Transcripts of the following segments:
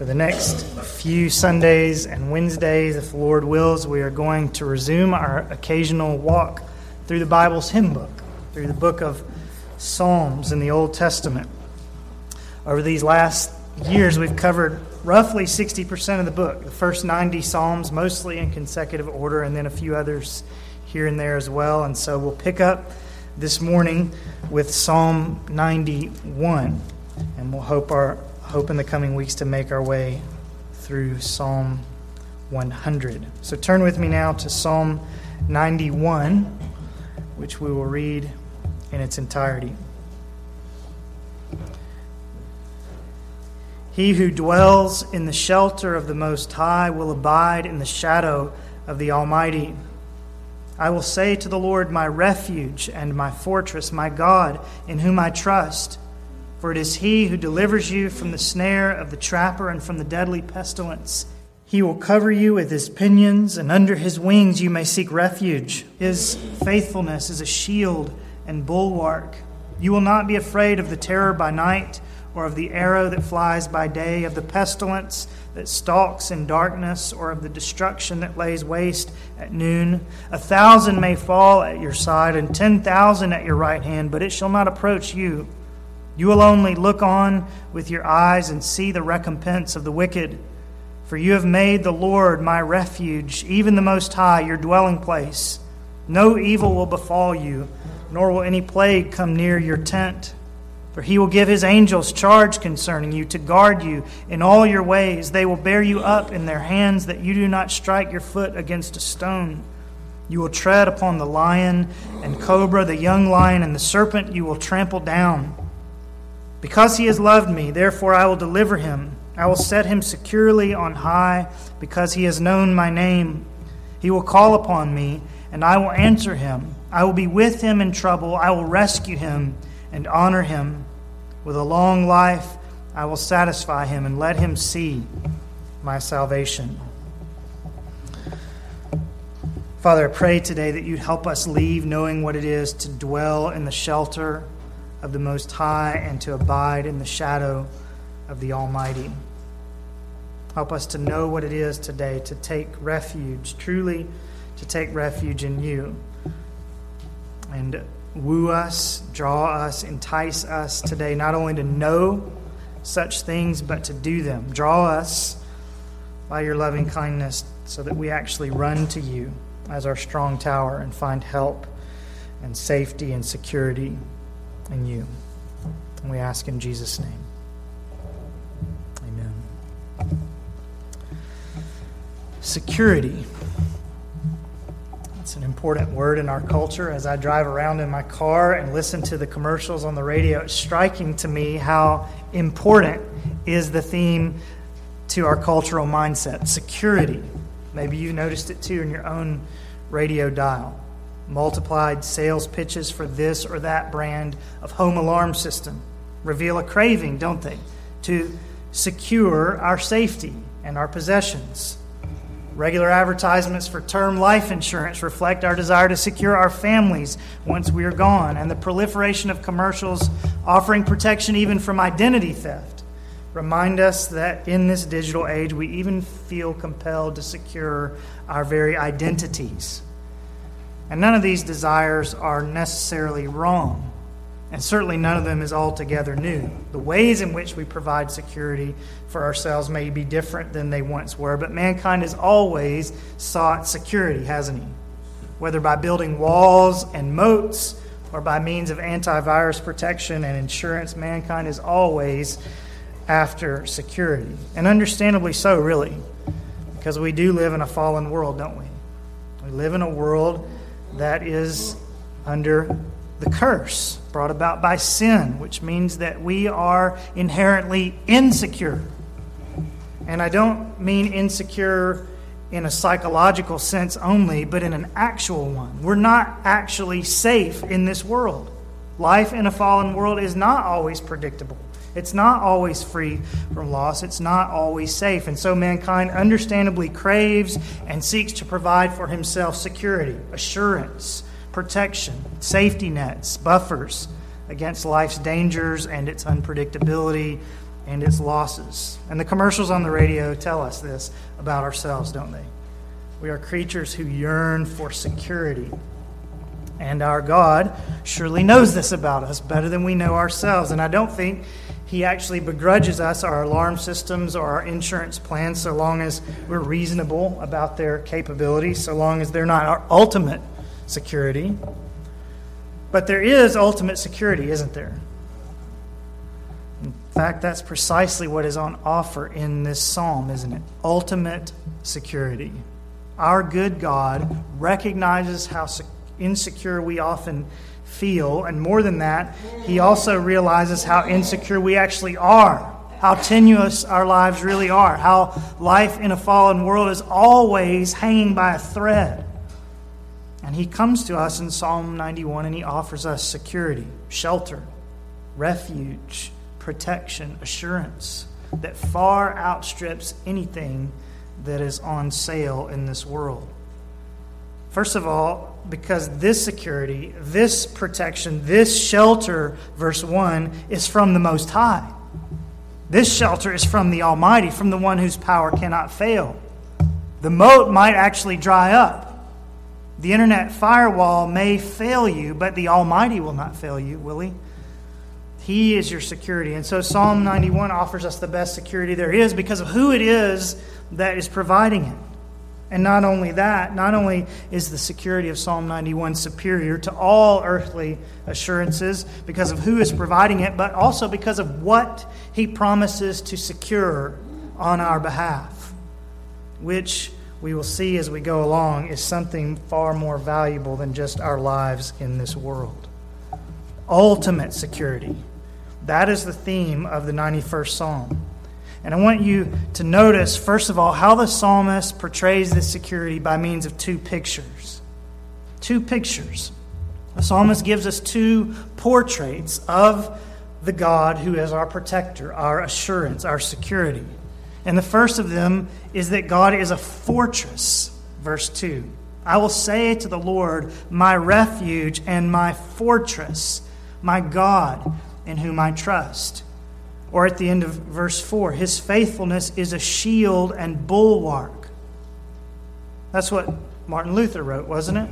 For the next few Sundays and Wednesdays, if the Lord wills, we are going to resume our occasional walk through the Bible's hymn book, through the book of Psalms in the Old Testament. Over these last years, we've covered roughly 60% of the book, the first 90 Psalms, mostly in consecutive order, and then a few others here and there as well. And so we'll pick up this morning with Psalm 91, and we'll hope our hope in the coming weeks to make our way through Psalm 100. So turn with me now to Psalm 91, which we will read in its entirety. He who dwells in the shelter of the Most High will abide in the shadow of the Almighty. I will say to the Lord, My refuge and my fortress, my God, in whom I trust. For it is he who delivers you from the snare of the trapper and from the deadly pestilence. He will cover you with his pinions, and under his wings you may seek refuge. His faithfulness is a shield and bulwark. You will not be afraid of the terror by night, or of the arrow that flies by day, of the pestilence that stalks in darkness, or of the destruction that lays waste at noon. A thousand may fall at your side, and ten thousand at your right hand, but it shall not approach you. You will only look on with your eyes and see the recompense of the wicked. For you have made the Lord my refuge, even the Most High, your dwelling place. No evil will befall you, nor will any plague come near your tent. For he will give his angels charge concerning you to guard you in all your ways. They will bear you up in their hands that you do not strike your foot against a stone. You will tread upon the lion and cobra, the young lion and the serpent you will trample down. Because he has loved me, therefore I will deliver him. I will set him securely on high, because he has known my name. He will call upon me, and I will answer him. I will be with him in trouble. I will rescue him and honor him. With a long life, I will satisfy him and let him see my salvation. Father, I pray today that you'd help us leave knowing what it is to dwell in the shelter of the Most High and to abide in the shadow of the Almighty. Help us to know what it is today to take refuge, truly to take refuge in you. And woo us, draw us, entice us today, not only to know such things, but to do them. Draw us by your loving kindness so that we actually run to you as our strong tower and find help and safety and security in you. And we ask in Jesus' name. Amen. Security. It's an important word in our culture. As I drive around in my car and listen to the commercials on the radio, it's striking to me how important is the theme to our cultural mindset security. Maybe you noticed it too in your own radio dial multiplied sales pitches for this or that brand of home alarm system reveal a craving, don't they, to secure our safety and our possessions. Regular advertisements for term life insurance reflect our desire to secure our families once we are gone, and the proliferation of commercials offering protection even from identity theft remind us that in this digital age we even feel compelled to secure our very identities. And none of these desires are necessarily wrong. And certainly none of them is altogether new. The ways in which we provide security for ourselves may be different than they once were, but mankind has always sought security, hasn't he? Whether by building walls and moats or by means of antivirus protection and insurance, mankind is always after security. And understandably so, really, because we do live in a fallen world, don't we? We live in a world that is under the curse brought about by sin, which means that we are inherently insecure. And I don't mean insecure in a psychological sense only, but in an actual one. We're not actually safe in this world. Life in a fallen world is not always predictable. It's not always free from loss. It's not always safe. And so mankind understandably craves and seeks to provide for himself security, assurance, protection, safety nets, buffers against life's dangers and its unpredictability and its losses. And the commercials on the radio tell us this about ourselves, don't they? We are creatures who yearn for security. And our God surely knows this about us better than we know ourselves. And I don't think He actually begrudges us our alarm systems or our insurance plans so long as we're reasonable about their capabilities, so long as they're not our ultimate security. But there is ultimate security, isn't there? In fact, that's precisely what is on offer in this psalm, isn't it? Ultimate security. Our good God recognizes how insecure we often feel, and more than that, He also realizes how insecure we actually are, how tenuous our lives really are, how life in a fallen world is always hanging by a thread. And He comes to us in Psalm 91 and He offers us security, shelter, refuge protection, assurance that far outstrips anything that is on sale in this world. First of all, because this security, this protection, this shelter, verse 1, is from the Most High. This shelter is from the Almighty, from the one whose power cannot fail. The moat might actually dry up. The internet firewall may fail you, but the Almighty will not fail you, will He? He is your security. And so Psalm 91 offers us the best security there is because of who it is that is providing it. And not only that, not only is the security of Psalm 91 superior to all earthly assurances because of who is providing it, but also because of what he promises to secure on our behalf, which we will see as we go along is something far more valuable than just our lives in this world. Ultimate security that is the theme of the 91st Psalm. And I want you to notice, first of all, how the psalmist portrays this security by means of two pictures. Two pictures. The psalmist gives us two portraits of the God who is our protector, our assurance, our security. And the first of them is that God is a fortress. Verse 2 I will say to the Lord, my refuge and my fortress, my God in whom I trust. Or at the end of verse 4, his faithfulness is a shield and bulwark. That's what Martin Luther wrote, wasn't it?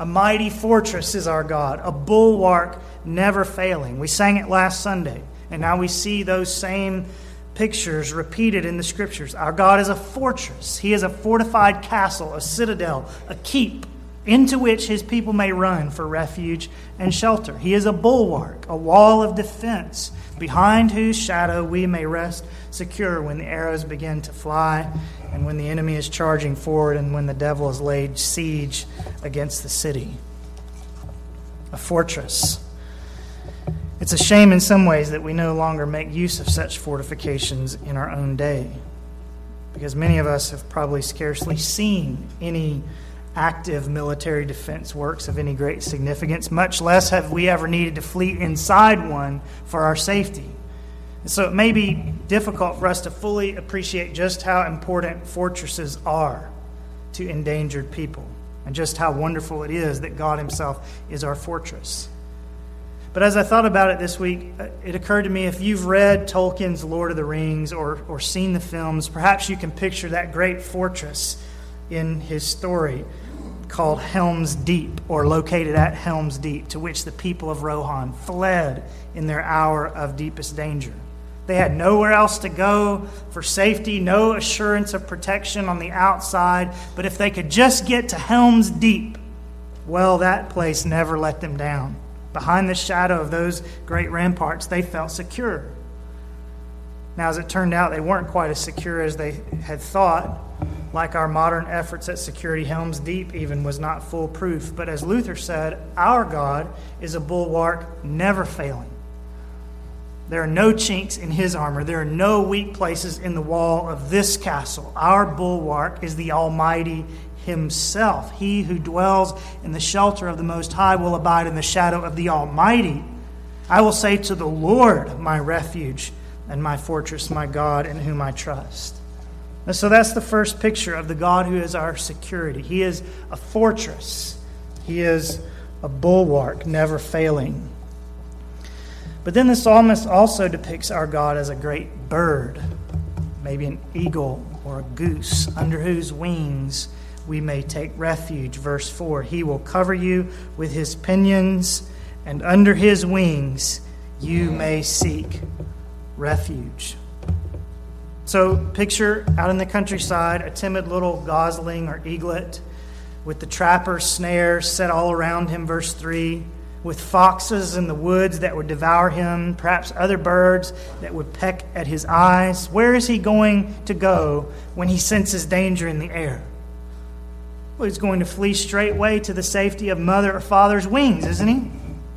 A mighty fortress is our God, a bulwark never failing. We sang it last Sunday, and now we see those same pictures repeated in the scriptures. Our God is a fortress, He is a fortified castle, a citadel, a keep into which his people may run for refuge and shelter. He is a bulwark, a wall of defense, behind whose shadow we may rest secure when the arrows begin to fly, and when the enemy is charging forward, and when the devil has laid siege against the city. A fortress. It's a shame in some ways that we no longer make use of such fortifications in our own day, because many of us have probably scarcely seen any active military defense works of any great significance, much less have we ever needed to flee inside one for our safety. And so it may be difficult for us to fully appreciate just how important fortresses are to endangered people and just how wonderful it is that God Himself is our fortress. But as I thought about it this week, it occurred to me if you've read Tolkien's Lord of the Rings or, or seen the films, perhaps you can picture that great fortress in his story called Helm's Deep, or located at Helm's Deep, to which the people of Rohan fled in their hour of deepest danger. They had nowhere else to go for safety, no assurance of protection on the outside, but if they could just get to Helm's Deep, well, that place never let them down. Behind the shadow of those great ramparts, they felt secure. Now, as it turned out, they weren't quite as secure as they had thought like our modern efforts at security, Helm's Deep even was not foolproof. But as Luther said, our God is a bulwark never failing. There are no chinks in his armor. There are no weak places in the wall of this castle. Our bulwark is the Almighty Himself. He who dwells in the shelter of the Most High will abide in the shadow of the Almighty. I will say to the Lord, my refuge and my fortress, my God, in whom I trust. And so that's the first picture of the God who is our security. He is a fortress, He is a bulwark, never failing. But then the psalmist also depicts our God as a great bird, maybe an eagle or a goose, under whose wings we may take refuge. Verse 4 He will cover you with his pinions, and under his wings you may seek refuge. So, picture out in the countryside a timid little gosling or eaglet with the trapper's snare set all around him, verse 3, with foxes in the woods that would devour him, perhaps other birds that would peck at his eyes. Where is he going to go when he senses danger in the air? Well, he's going to flee straightway to the safety of mother or father's wings, isn't he?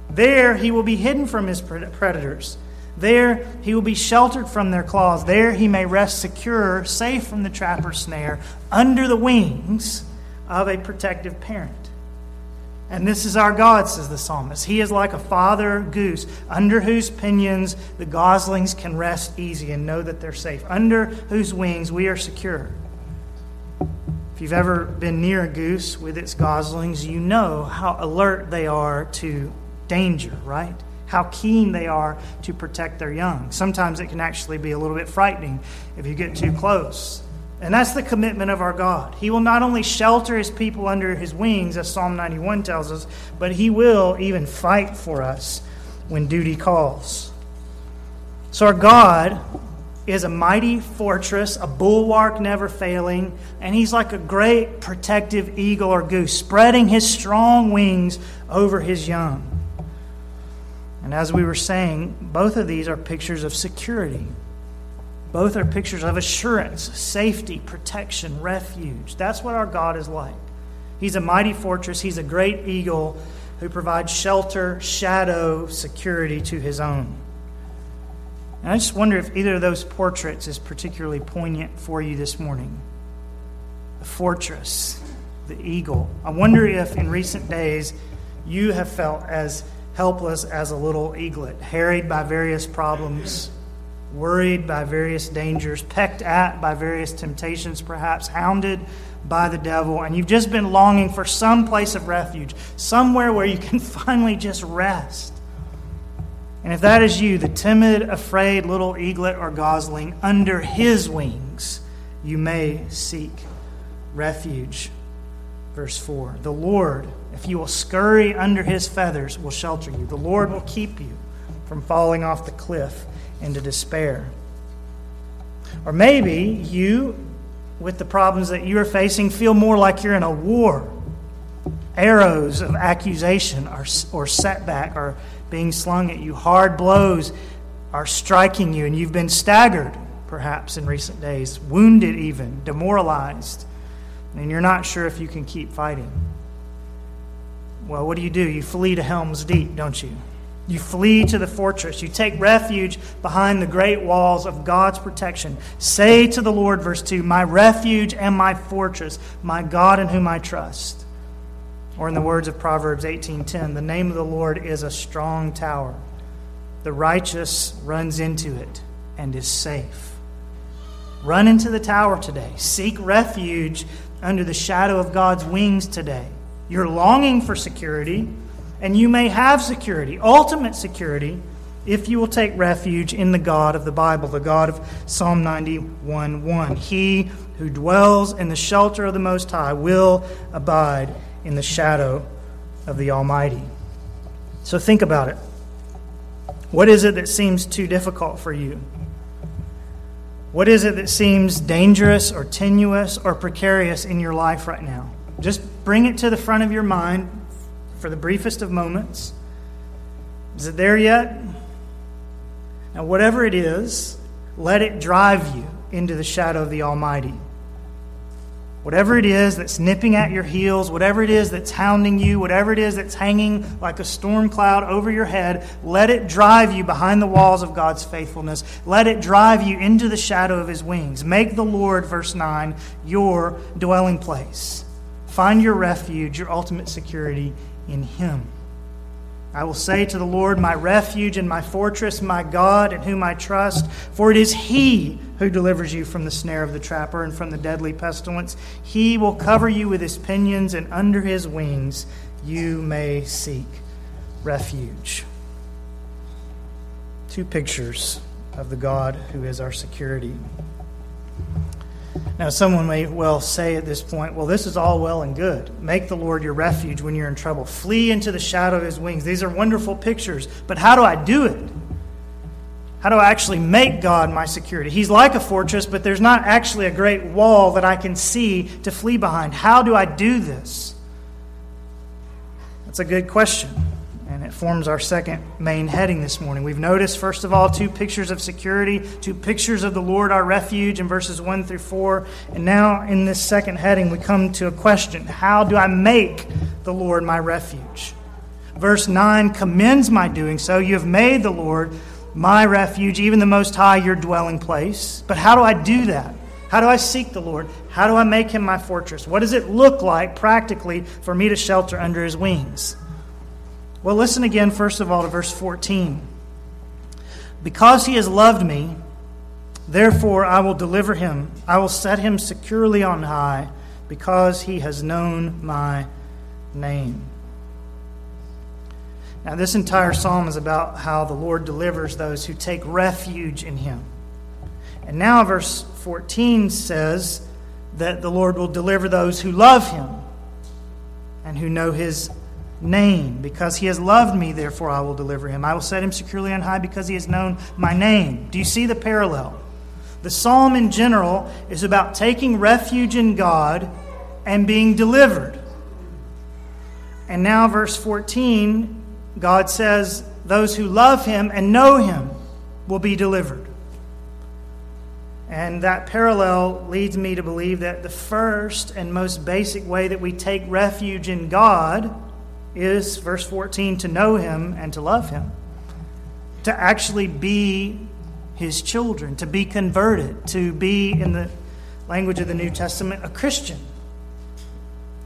There he will be hidden from his predators. There he will be sheltered from their claws. There he may rest secure, safe from the trapper's snare, under the wings of a protective parent. And this is our God, says the psalmist. He is like a father goose, under whose pinions the goslings can rest easy and know that they're safe, under whose wings we are secure. If you've ever been near a goose with its goslings, you know how alert they are to danger, right? How keen they are to protect their young. Sometimes it can actually be a little bit frightening if you get too close. And that's the commitment of our God. He will not only shelter his people under his wings, as Psalm 91 tells us, but he will even fight for us when duty calls. So, our God is a mighty fortress, a bulwark never failing, and he's like a great protective eagle or goose, spreading his strong wings over his young. And as we were saying, both of these are pictures of security. Both are pictures of assurance, safety, protection, refuge. That's what our God is like. He's a mighty fortress, He's a great eagle who provides shelter, shadow, security to His own. And I just wonder if either of those portraits is particularly poignant for you this morning. The fortress, the eagle. I wonder if in recent days you have felt as helpless as a little eaglet, harried by various problems, worried by various dangers, pecked at by various temptations, perhaps hounded by the devil, and you've just been longing for some place of refuge, somewhere where you can finally just rest. And if that is you, the timid, afraid little eaglet or gosling, under his wings you may seek refuge. Verse 4 The Lord if you will scurry under his feathers, will shelter you. The Lord will keep you from falling off the cliff into despair. Or maybe you, with the problems that you are facing, feel more like you're in a war. Arrows of accusation or, or setback are being slung at you. Hard blows are striking you, and you've been staggered, perhaps, in recent days, wounded even, demoralized, and you're not sure if you can keep fighting. Well, what do you do? You flee to Helm's Deep, don't you? You flee to the fortress. You take refuge behind the great walls of God's protection. Say to the Lord, verse 2, My refuge and my fortress, my God in whom I trust. Or in the words of Proverbs 18:10, the name of the Lord is a strong tower. The righteous runs into it and is safe. Run into the tower today. Seek refuge under the shadow of God's wings today. You're longing for security, and you may have security, ultimate security, if you will take refuge in the God of the Bible, the God of Psalm 91 1. He who dwells in the shelter of the Most High will abide in the shadow of the Almighty. So think about it. What is it that seems too difficult for you? What is it that seems dangerous or tenuous or precarious in your life right now? Just bring it to the front of your mind for the briefest of moments. Is it there yet? Now, whatever it is, let it drive you into the shadow of the Almighty. Whatever it is that's nipping at your heels, whatever it is that's hounding you, whatever it is that's hanging like a storm cloud over your head, let it drive you behind the walls of God's faithfulness. Let it drive you into the shadow of His wings. Make the Lord, verse 9, your dwelling place. Find your refuge, your ultimate security in Him. I will say to the Lord, my refuge and my fortress, my God in whom I trust, for it is He who delivers you from the snare of the trapper and from the deadly pestilence. He will cover you with His pinions, and under His wings you may seek refuge. Two pictures of the God who is our security. Now, someone may well say at this point, well, this is all well and good. Make the Lord your refuge when you're in trouble. Flee into the shadow of his wings. These are wonderful pictures, but how do I do it? How do I actually make God my security? He's like a fortress, but there's not actually a great wall that I can see to flee behind. How do I do this? That's a good question and it forms our second main heading this morning. We've noticed, first of all, two pictures of security, two pictures of the Lord our refuge in verses 1 through 4. And now, in this second heading, we come to a question How do I make the Lord my refuge? Verse 9 commends my doing so. You have made the Lord my refuge, even the Most High, your dwelling place. But how do I do that? How do I seek the Lord? How do I make him my fortress? What does it look like practically for me to shelter under his wings? Well, listen again, first of all, to verse 14. Because he has loved me, therefore I will deliver him. I will set him securely on high, because he has known my name. Now, this entire psalm is about how the Lord delivers those who take refuge in him. And now, verse 14 says that the Lord will deliver those who love him and who know his name. Because he has loved me, therefore I will deliver him. I will set him securely on high because he has known my name. Do you see the parallel? The psalm in general is about taking refuge in God and being delivered. And now, verse 14, God says, Those who love him and know him will be delivered. And that parallel leads me to believe that the first and most basic way that we take refuge in God is, verse 14, to know him and to love him, to actually be his children, to be converted, to be, in the language of the New Testament, a Christian.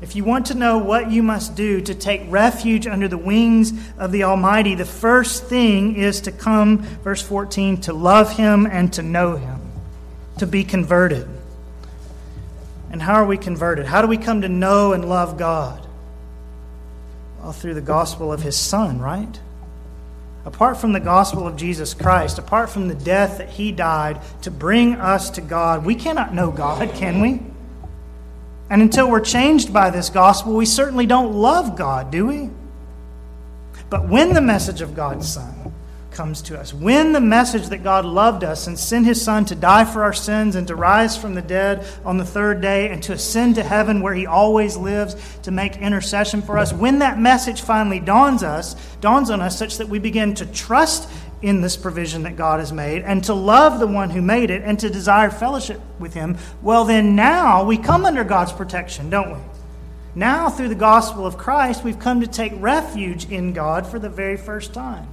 If you want to know what you must do to take refuge under the wings of the Almighty, the first thing is to come, verse 14, to love Him and to know Him, to be converted. And how are we converted? How do we come to know and love God? Well, through the gospel of his Son, right? Apart from the gospel of Jesus Christ, apart from the death that he died to bring us to God, we cannot know God, can we? And until we're changed by this gospel, we certainly don't love God, do we? But when the message of God's Son comes to us. When the message that God loved us and sent his Son to die for our sins and to rise from the dead on the third day and to ascend to heaven where he always lives to make intercession for us, when that message finally dawns us, dawns on us such that we begin to trust in this provision that God has made and to love the one who made it and to desire fellowship with him, well, then now we come under God's protection, don't we? Now, through the gospel of Christ, we've come to take refuge in God for the very first time.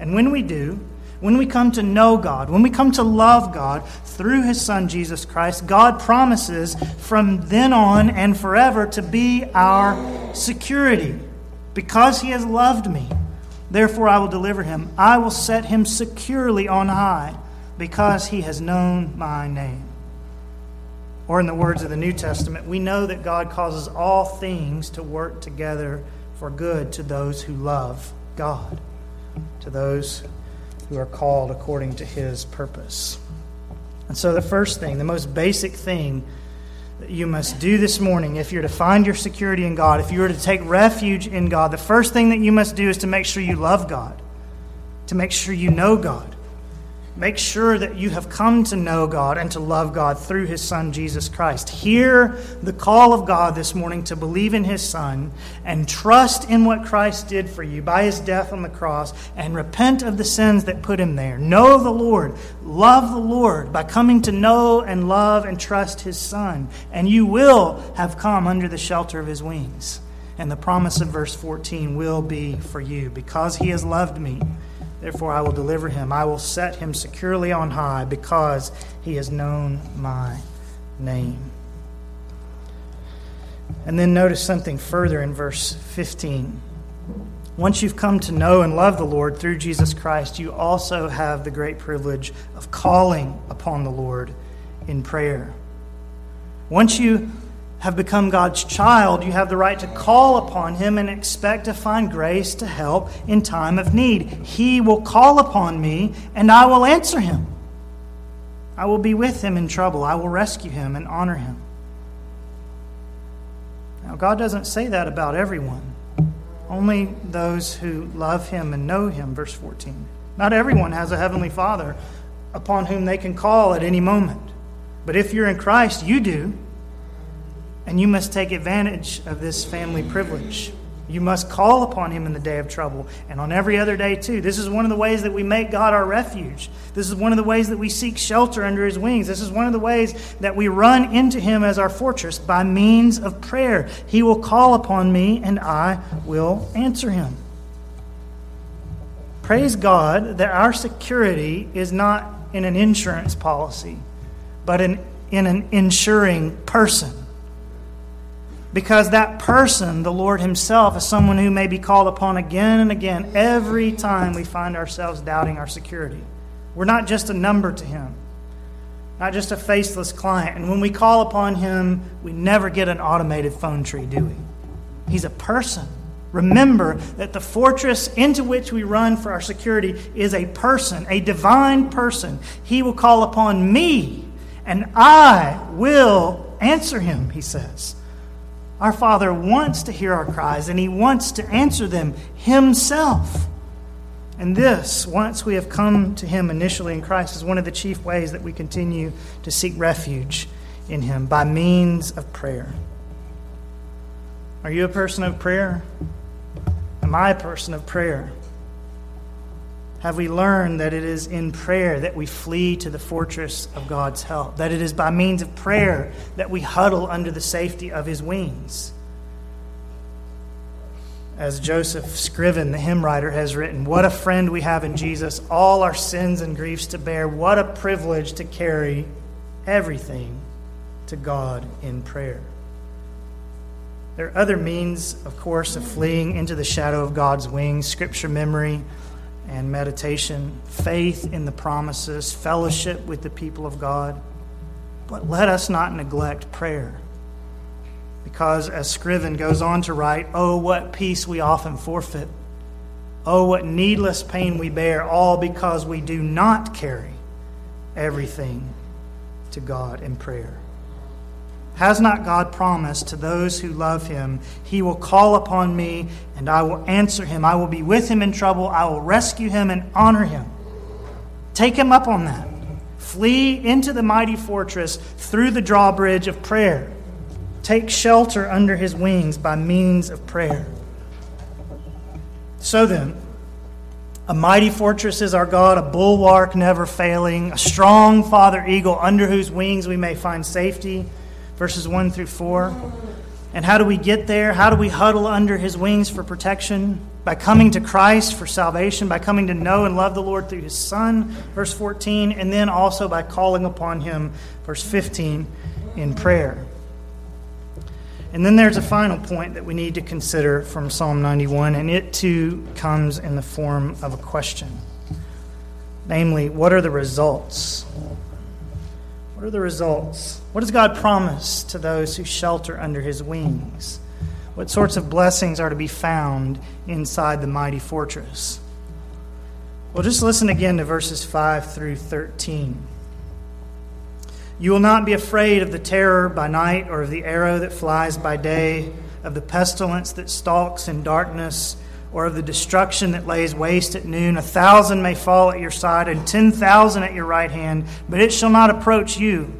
And when we do, when we come to know God, when we come to love God through His Son Jesus Christ, God promises from then on and forever to be our security. Because He has loved me, therefore I will deliver Him. I will set Him securely on high because He has known my name. Or, in the words of the New Testament, we know that God causes all things to work together for good to those who love God to those who are called according to his purpose. And so, the first thing, the most basic thing that you must do this morning, if you're to find your security in God, if you are to take refuge in God, the first thing that you must do is to make sure you love God, to make sure you know God. Make sure that you have come to know God and to love God through His Son, Jesus Christ. Hear the call of God this morning to believe in His Son and trust in what Christ did for you by His death on the cross and repent of the sins that put Him there. Know the Lord. Love the Lord by coming to know and love and trust His Son. And you will have come under the shelter of His wings. And the promise of verse 14 will be for you because He has loved me. Therefore, I will deliver him. I will set him securely on high because he has known my name. And then notice something further in verse 15. Once you've come to know and love the Lord through Jesus Christ, you also have the great privilege of calling upon the Lord in prayer. Once you have become God's child, you have the right to call upon Him and expect to find grace to help in time of need. He will call upon me, and I will answer him. I will be with him in trouble. I will rescue him and honor him. Now, God doesn't say that about everyone, only those who love him and know him, verse 14. Not everyone has a heavenly Father upon whom they can call at any moment. But if you're in Christ, you do. And you must take advantage of this family privilege. You must call upon him in the day of trouble and on every other day, too. This is one of the ways that we make God our refuge. This is one of the ways that we seek shelter under his wings. This is one of the ways that we run into him as our fortress by means of prayer. He will call upon me and I will answer him. Praise God that our security is not in an insurance policy, but in, in an insuring person because that person, the Lord Himself, is someone who may be called upon again and again every time we find ourselves doubting our security. We're not just a number to Him, not just a faceless client. And when we call upon Him, we never get an automated phone tree, do we? He's a person. Remember that the fortress into which we run for our security is a person, a divine person. He will call upon me, and I will answer him, he says. Our Father wants to hear our cries and He wants to answer them Himself. And this, once we have come to Him initially in Christ, is one of the chief ways that we continue to seek refuge in Him by means of prayer. Are you a person of prayer? Am I a person of prayer? Have we learned that it is in prayer that we flee to the fortress of God's help, that it is by means of prayer that we huddle under the safety of his wings. As Joseph Scriven, the hymn writer, has written, What a friend we have in Jesus, all our sins and griefs to bear. What a privilege to carry everything to God in prayer. There are other means, of course, of fleeing into the shadow of God's wings scripture memory and meditation, faith in the promises, fellowship with the people of God. But let us not neglect prayer. Because as Scriven goes on to write, oh, what peace we often forfeit. Oh, what needless pain we bear, all because we do not carry everything to God in prayer. Has not God promised to those who love him, He will call upon me and I will answer him? I will be with him in trouble. I will rescue him and honor him. Take him up on that. Flee into the mighty fortress through the drawbridge of prayer. Take shelter under his wings by means of prayer. So then, a mighty fortress is our God, a bulwark never failing, a strong father eagle under whose wings we may find safety verses 1 through 4. And how do we get there? How do we huddle under his wings for protection? By coming to Christ for salvation, by coming to know and love the Lord through his Son, verse 14, and then also by calling upon him, verse 15, in prayer. And then there's a final point that we need to consider from Psalm 91, and it too comes in the form of a question. Namely, what are the results what are the results? What does God promise to those who shelter under his wings? What sorts of blessings are to be found inside the mighty fortress? Well, just listen again to verses 5 through 13. You will not be afraid of the terror by night, or of the arrow that flies by day, of the pestilence that stalks in darkness or of the destruction that lays waste at noon. A thousand may fall at your side and ten thousand at your right hand, but it shall not approach you.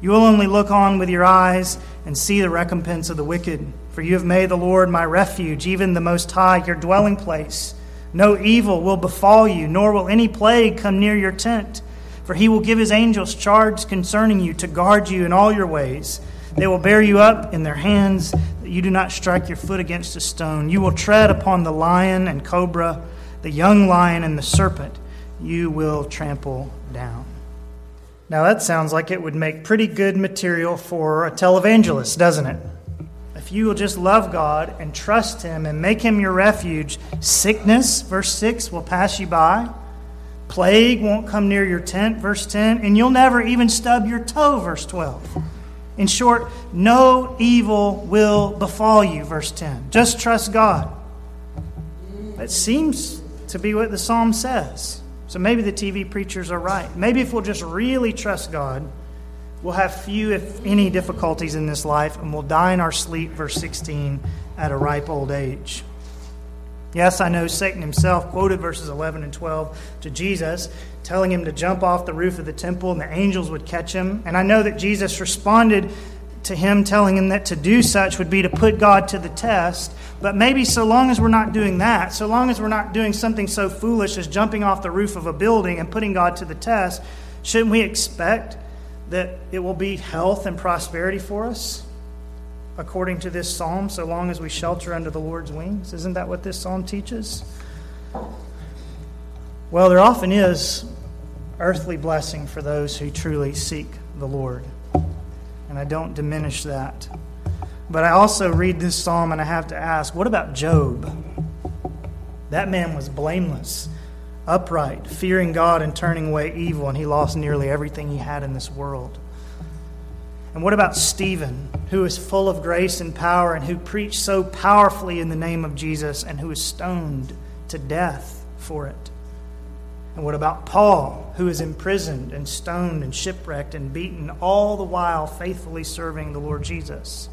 You will only look on with your eyes and see the recompense of the wicked. For you have made the Lord my refuge, even the Most High, your dwelling place. No evil will befall you, nor will any plague come near your tent. For he will give his angels charge concerning you to guard you in all your ways. They will bear you up in their hands that you do not strike your foot against a stone. You will tread upon the lion and cobra, the young lion and the serpent. You will trample down. Now, that sounds like it would make pretty good material for a televangelist, doesn't it? If you will just love God and trust Him and make Him your refuge, sickness, verse 6, will pass you by. Plague won't come near your tent, verse 10, and you'll never even stub your toe, verse 12. In short, no evil will befall you, verse 10. Just trust God. That seems to be what the psalm says. So maybe the TV preachers are right. Maybe if we'll just really trust God, we'll have few, if any, difficulties in this life, and we'll die in our sleep, verse 16, at a ripe old age. Yes, I know Satan himself quoted verses 11 and 12 to Jesus, telling him to jump off the roof of the temple and the angels would catch him. And I know that Jesus responded to him, telling him that to do such would be to put God to the test. But maybe so long as we're not doing that, so long as we're not doing something so foolish as jumping off the roof of a building and putting God to the test, shouldn't we expect that it will be health and prosperity for us? According to this psalm, so long as we shelter under the Lord's wings? Isn't that what this psalm teaches? Well, there often is earthly blessing for those who truly seek the Lord. And I don't diminish that. But I also read this psalm and I have to ask what about Job? That man was blameless, upright, fearing God and turning away evil, and he lost nearly everything he had in this world. And what about Stephen, who is full of grace and power and who preached so powerfully in the name of Jesus and who was stoned to death for it? And what about Paul, who is imprisoned and stoned and shipwrecked and beaten, all the while faithfully serving the Lord Jesus?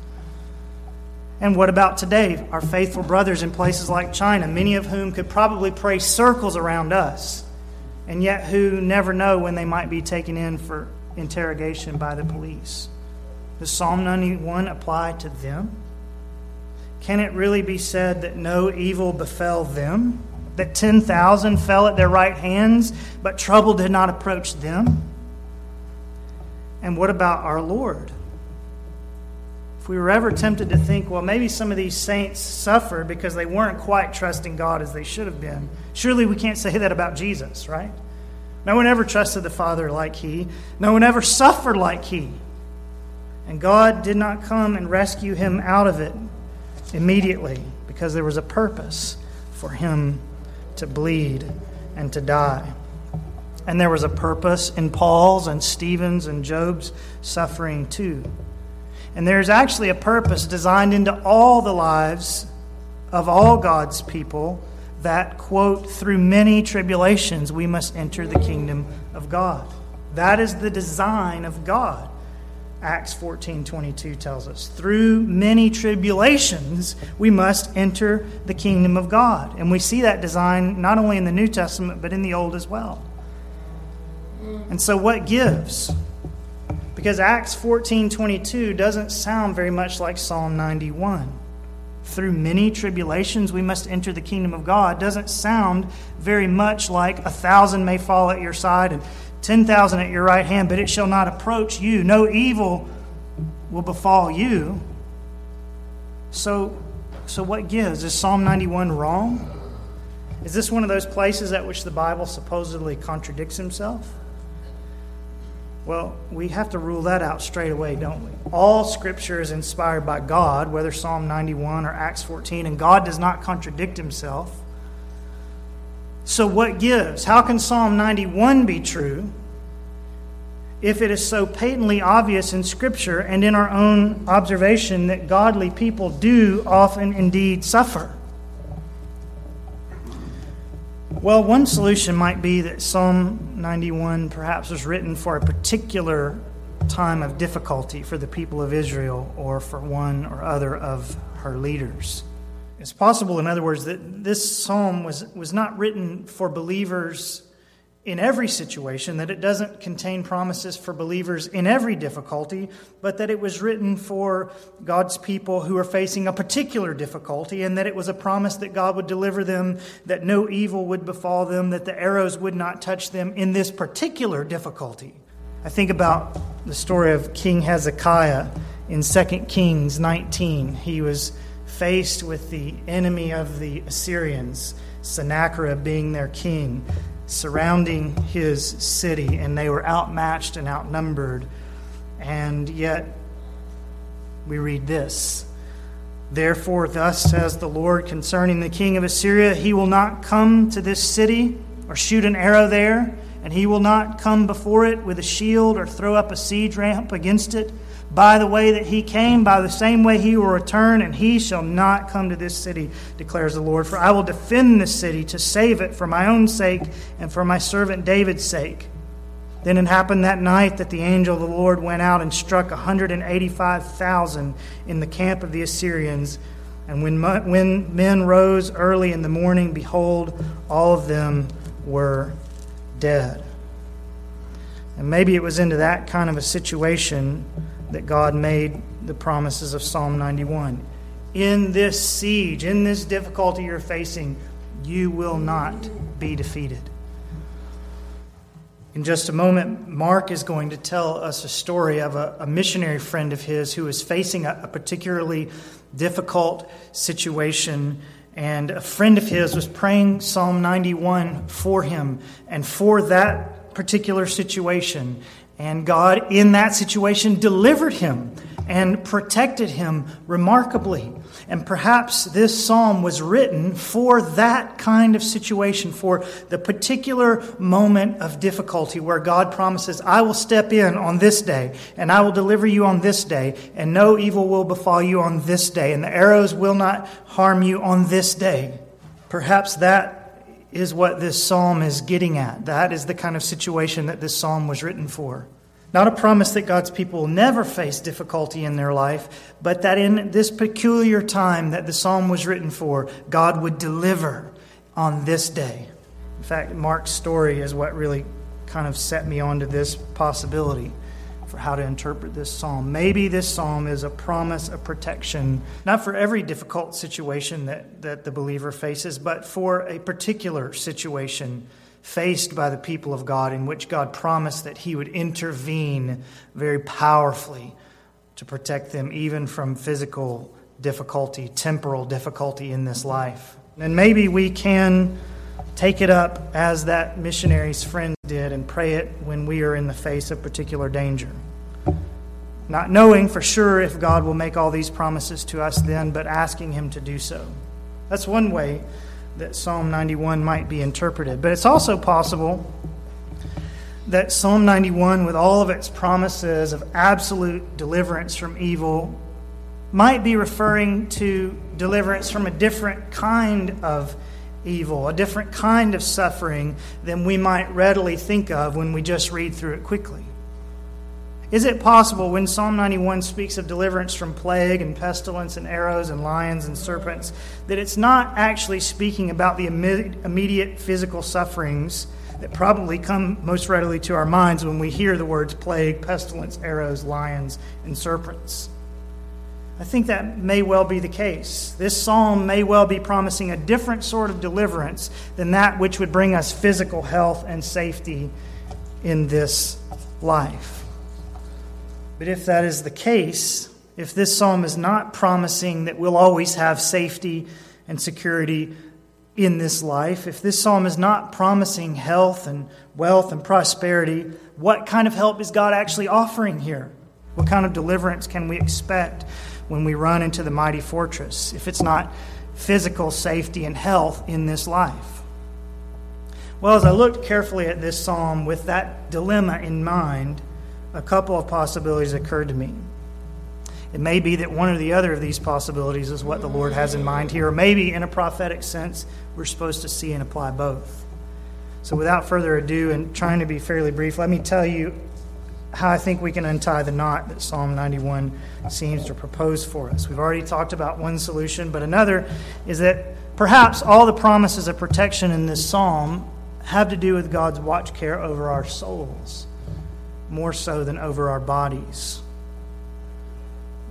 And what about today, our faithful brothers in places like China, many of whom could probably pray circles around us, and yet who never know when they might be taken in for interrogation by the police? Does Psalm 91 apply to them? Can it really be said that no evil befell them? That 10,000 fell at their right hands, but trouble did not approach them? And what about our Lord? If we were ever tempted to think, well, maybe some of these saints suffered because they weren't quite trusting God as they should have been, surely we can't say that about Jesus, right? No one ever trusted the Father like he, no one ever suffered like he. And God did not come and rescue him out of it immediately because there was a purpose for him to bleed and to die. And there was a purpose in Paul's and Stephen's and Job's suffering too. And there's actually a purpose designed into all the lives of all God's people that, quote, through many tribulations we must enter the kingdom of God. That is the design of God. Acts 14 22 tells us. Through many tribulations, we must enter the kingdom of God. And we see that design not only in the New Testament, but in the Old as well. And so, what gives? Because Acts 14 22 doesn't sound very much like Psalm 91. Through many tribulations, we must enter the kingdom of God doesn't sound very much like a thousand may fall at your side and 10,000 at your right hand, but it shall not approach you. No evil will befall you. So, so what gives? Is Psalm 91 wrong? Is this one of those places at which the Bible supposedly contradicts himself? Well, we have to rule that out straight away, don't we? All scripture is inspired by God, whether Psalm 91 or Acts 14, and God does not contradict himself. So, what gives? How can Psalm 91 be true if it is so patently obvious in Scripture and in our own observation that godly people do often indeed suffer? Well, one solution might be that Psalm 91 perhaps was written for a particular time of difficulty for the people of Israel or for one or other of her leaders. It's possible, in other words, that this psalm was, was not written for believers in every situation, that it doesn't contain promises for believers in every difficulty, but that it was written for God's people who are facing a particular difficulty, and that it was a promise that God would deliver them, that no evil would befall them, that the arrows would not touch them in this particular difficulty. I think about the story of King Hezekiah in 2 Kings 19. He was faced with the enemy of the Assyrians, Sennacherib being their king, surrounding his city, and they were outmatched and outnumbered. And yet, we read this. Therefore, thus says the Lord concerning the king of Assyria, he will not come to this city or shoot an arrow there, and he will not come before it with a shield or throw up a siege ramp against it. By the way that he came, by the same way he will return, and he shall not come to this city, declares the Lord. For I will defend this city to save it for my own sake and for my servant David's sake. Then it happened that night that the angel of the Lord went out and struck 185,000 in the camp of the Assyrians. And when, when men rose early in the morning, behold, all of them were dead. And maybe it was into that kind of a situation that God made the promises of Psalm 91. In this siege, in this difficulty you're facing, you will not be defeated. In just a moment, Mark is going to tell us a story of a, a missionary friend of his who is facing a, a particularly difficult situation. And a friend of his was praying Psalm 91 for him and for that particular situation. And God, in that situation, delivered him and protected him remarkably. And perhaps this psalm was written for that kind of situation, for the particular moment of difficulty where God promises, I will step in on this day, and I will deliver you on this day, and no evil will befall you on this day, and the arrows will not harm you on this day. Perhaps that is what this psalm is getting at. That is the kind of situation that this psalm was written for. Not a promise that God's people will never face difficulty in their life, but that in this peculiar time that the psalm was written for, God would deliver on this day. In fact, Mark's story is what really kind of set me onto this possibility for how to interpret this psalm. Maybe this psalm is a promise of protection, not for every difficult situation that, that the believer faces, but for a particular situation faced by the people of God, in which God promised that He would intervene very powerfully to protect them even from physical difficulty, temporal difficulty in this life. And maybe we can take it up as that missionary's friend did and pray it when we are in the face of particular danger. Not knowing for sure if God will make all these promises to us then, but asking Him to do so. That's one way that Psalm 91 might be interpreted. But it's also possible that Psalm 91, with all of its promises of absolute deliverance from evil, might be referring to deliverance from a different kind of evil, a different kind of suffering than we might readily think of when we just read through it quickly. Is it possible when Psalm 91 speaks of deliverance from plague and pestilence and arrows and lions and serpents that it's not actually speaking about the immediate physical sufferings that probably come most readily to our minds when we hear the words plague, pestilence, arrows, lions, and serpents? I think that may well be the case. This psalm may well be promising a different sort of deliverance than that which would bring us physical health and safety in this life. But if that is the case, if this psalm is not promising that we'll always have safety and security in this life, if this psalm is not promising health and wealth and prosperity, what kind of help is God actually offering here? What kind of deliverance can we expect when we run into the mighty fortress if it's not physical safety and health in this life? Well, as I looked carefully at this psalm with that dilemma in mind, a couple of possibilities occurred to me. It may be that one or the other of these possibilities is what the Lord has in mind here, or maybe in a prophetic sense, we're supposed to see and apply both. So, without further ado, and trying to be fairly brief, let me tell you how I think we can untie the knot that Psalm 91 seems to propose for us. We've already talked about one solution, but another is that perhaps all the promises of protection in this psalm have to do with God's watch care over our souls more so than over our bodies.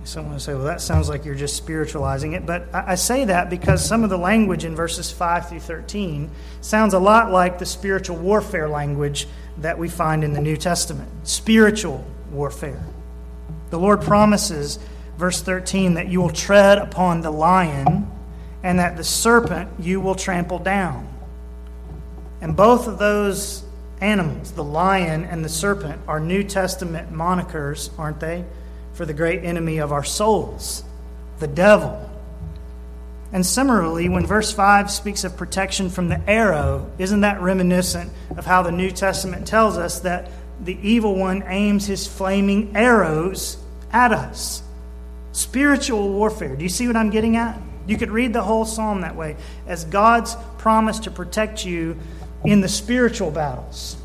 Someone will say, well, that sounds like you're just spiritualizing it. But I say that because some of the language in verses 5 through 13 sounds a lot like the spiritual warfare language that we find in the New Testament spiritual warfare. The Lord promises, verse 13, that you will tread upon the lion and that the serpent you will trample down. And both of those animals, the lion and the serpent, are New Testament monikers, aren't they, for the great enemy of our souls, the devil. And similarly, when verse 5 speaks of protection from the arrow, isn't that reminiscent of how the New Testament tells us that the evil one aims his flaming arrows at us? Spiritual warfare. Do you see what I'm getting at? You could read the whole psalm that way as God's promise to protect you in the spiritual battles.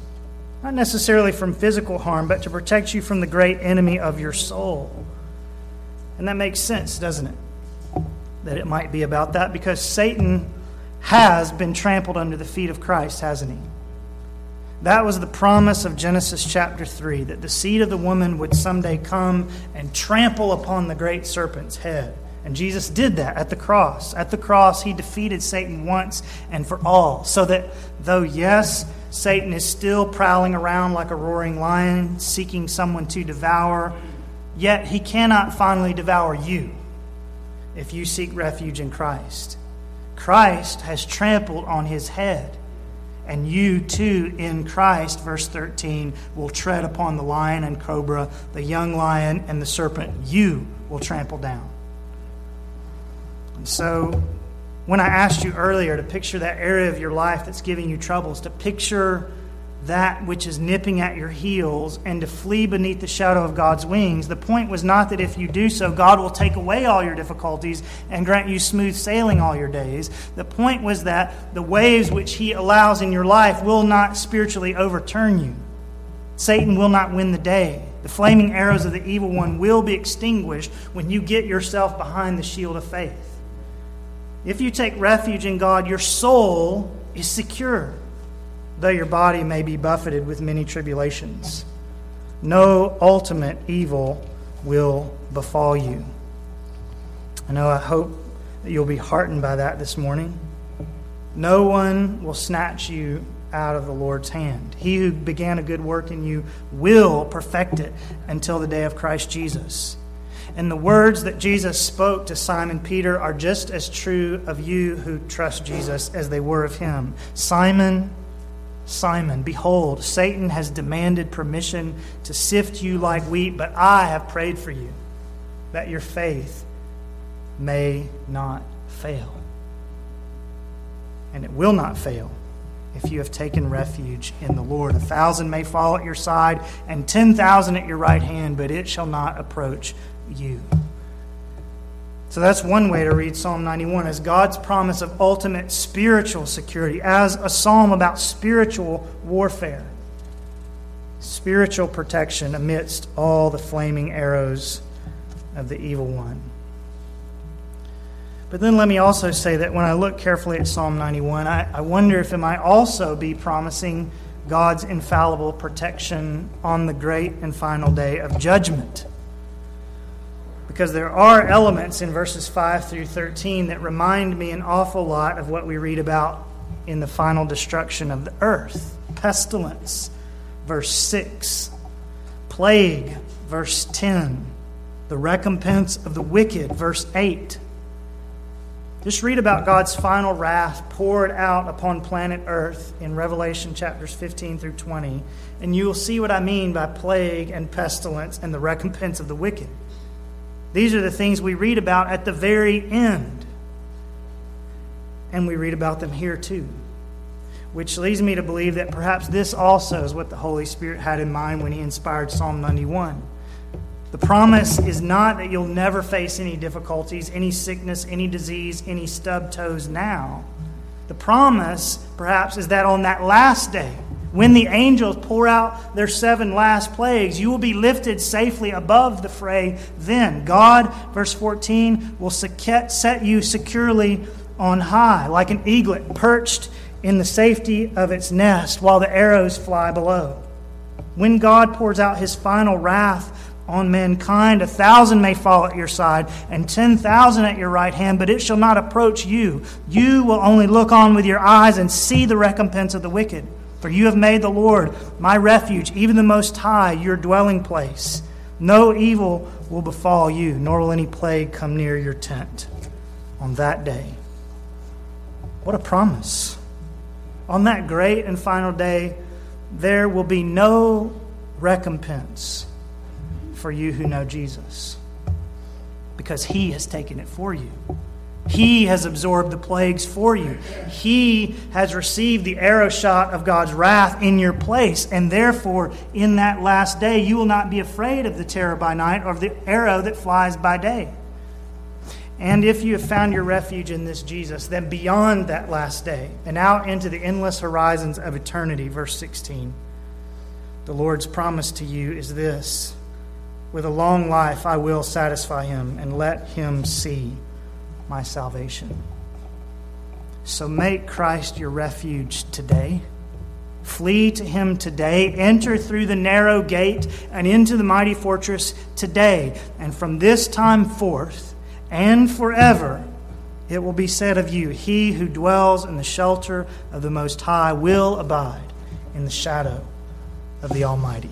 Not necessarily from physical harm, but to protect you from the great enemy of your soul. And that makes sense, doesn't it? That it might be about that because Satan has been trampled under the feet of Christ, hasn't he? That was the promise of Genesis chapter 3 that the seed of the woman would someday come and trample upon the great serpent's head. And Jesus did that at the cross. At the cross, he defeated Satan once and for all. So that though, yes, Satan is still prowling around like a roaring lion, seeking someone to devour, yet he cannot finally devour you if you seek refuge in Christ. Christ has trampled on his head. And you too, in Christ, verse 13, will tread upon the lion and cobra, the young lion and the serpent. You will trample down. And so, when I asked you earlier to picture that area of your life that's giving you troubles, to picture that which is nipping at your heels and to flee beneath the shadow of God's wings. The point was not that if you do so, God will take away all your difficulties and grant you smooth sailing all your days. The point was that the waves which He allows in your life will not spiritually overturn you. Satan will not win the day. The flaming arrows of the evil one will be extinguished when you get yourself behind the shield of faith. If you take refuge in God, your soul is secure though your body may be buffeted with many tribulations. No ultimate evil will befall you. I know I hope that you'll be heartened by that this morning. No one will snatch you out of the Lord's hand. He who began a good work in you will perfect it until the day of Christ Jesus. And the words that Jesus spoke to Simon Peter are just as true of you who trust Jesus as they were of him. Simon, Simon, behold, Satan has demanded permission to sift you like wheat, but I have prayed for you that your faith may not fail. And it will not fail if you have taken refuge in the Lord. A thousand may fall at your side and ten thousand at your right hand, but it shall not approach you. So that's one way to read Psalm 91 as God's promise of ultimate spiritual security, as a psalm about spiritual warfare, spiritual protection amidst all the flaming arrows of the evil one. But then let me also say that when I look carefully at Psalm 91, I, I wonder if it might also be promising God's infallible protection on the great and final day of judgment because there are elements in verses 5 through 13 that remind me an awful lot of what we read about in the final destruction of the earth pestilence, verse 6, plague, verse 10, the recompense of the wicked, verse 8. Just read about God's final wrath poured out upon planet Earth in Revelation chapters 15 through 20, and you will see what I mean by plague and pestilence and the recompense of the wicked. These are the things we read about at the very end. And we read about them here too. Which leads me to believe that perhaps this also is what the Holy Spirit had in mind when he inspired Psalm 91. The promise is not that you'll never face any difficulties, any sickness, any disease, any stub toes now. The promise, perhaps, is that on that last day, when the angels pour out their seven last plagues, you will be lifted safely above the fray. Then God, verse 14, will set you securely on high, like an eaglet perched in the safety of its nest while the arrows fly below. When God pours out his final wrath on mankind, a thousand may fall at your side and ten thousand at your right hand, but it shall not approach you. You will only look on with your eyes and see the recompense of the wicked. For you have made the Lord my refuge, even the Most High, your dwelling place. No evil will befall you, nor will any plague come near your tent on that day. What a promise. On that great and final day, there will be no recompense for you who know Jesus because he has taken it for you. He has absorbed the plagues for you. He has received the arrow shot of God's wrath in your place. And therefore, in that last day, you will not be afraid of the terror by night or of the arrow that flies by day. And if you have found your refuge in this Jesus, then beyond that last day and out into the endless horizons of eternity, verse 16, the Lord's promise to you is this With a long life I will satisfy him and let him see my salvation. So make Christ your refuge today. Flee to him today. Enter through the narrow gate and into the mighty fortress today. And from this time forth, and forever it will be said of you, He who dwells in the shelter of the Most High will abide in the shadow of the Almighty.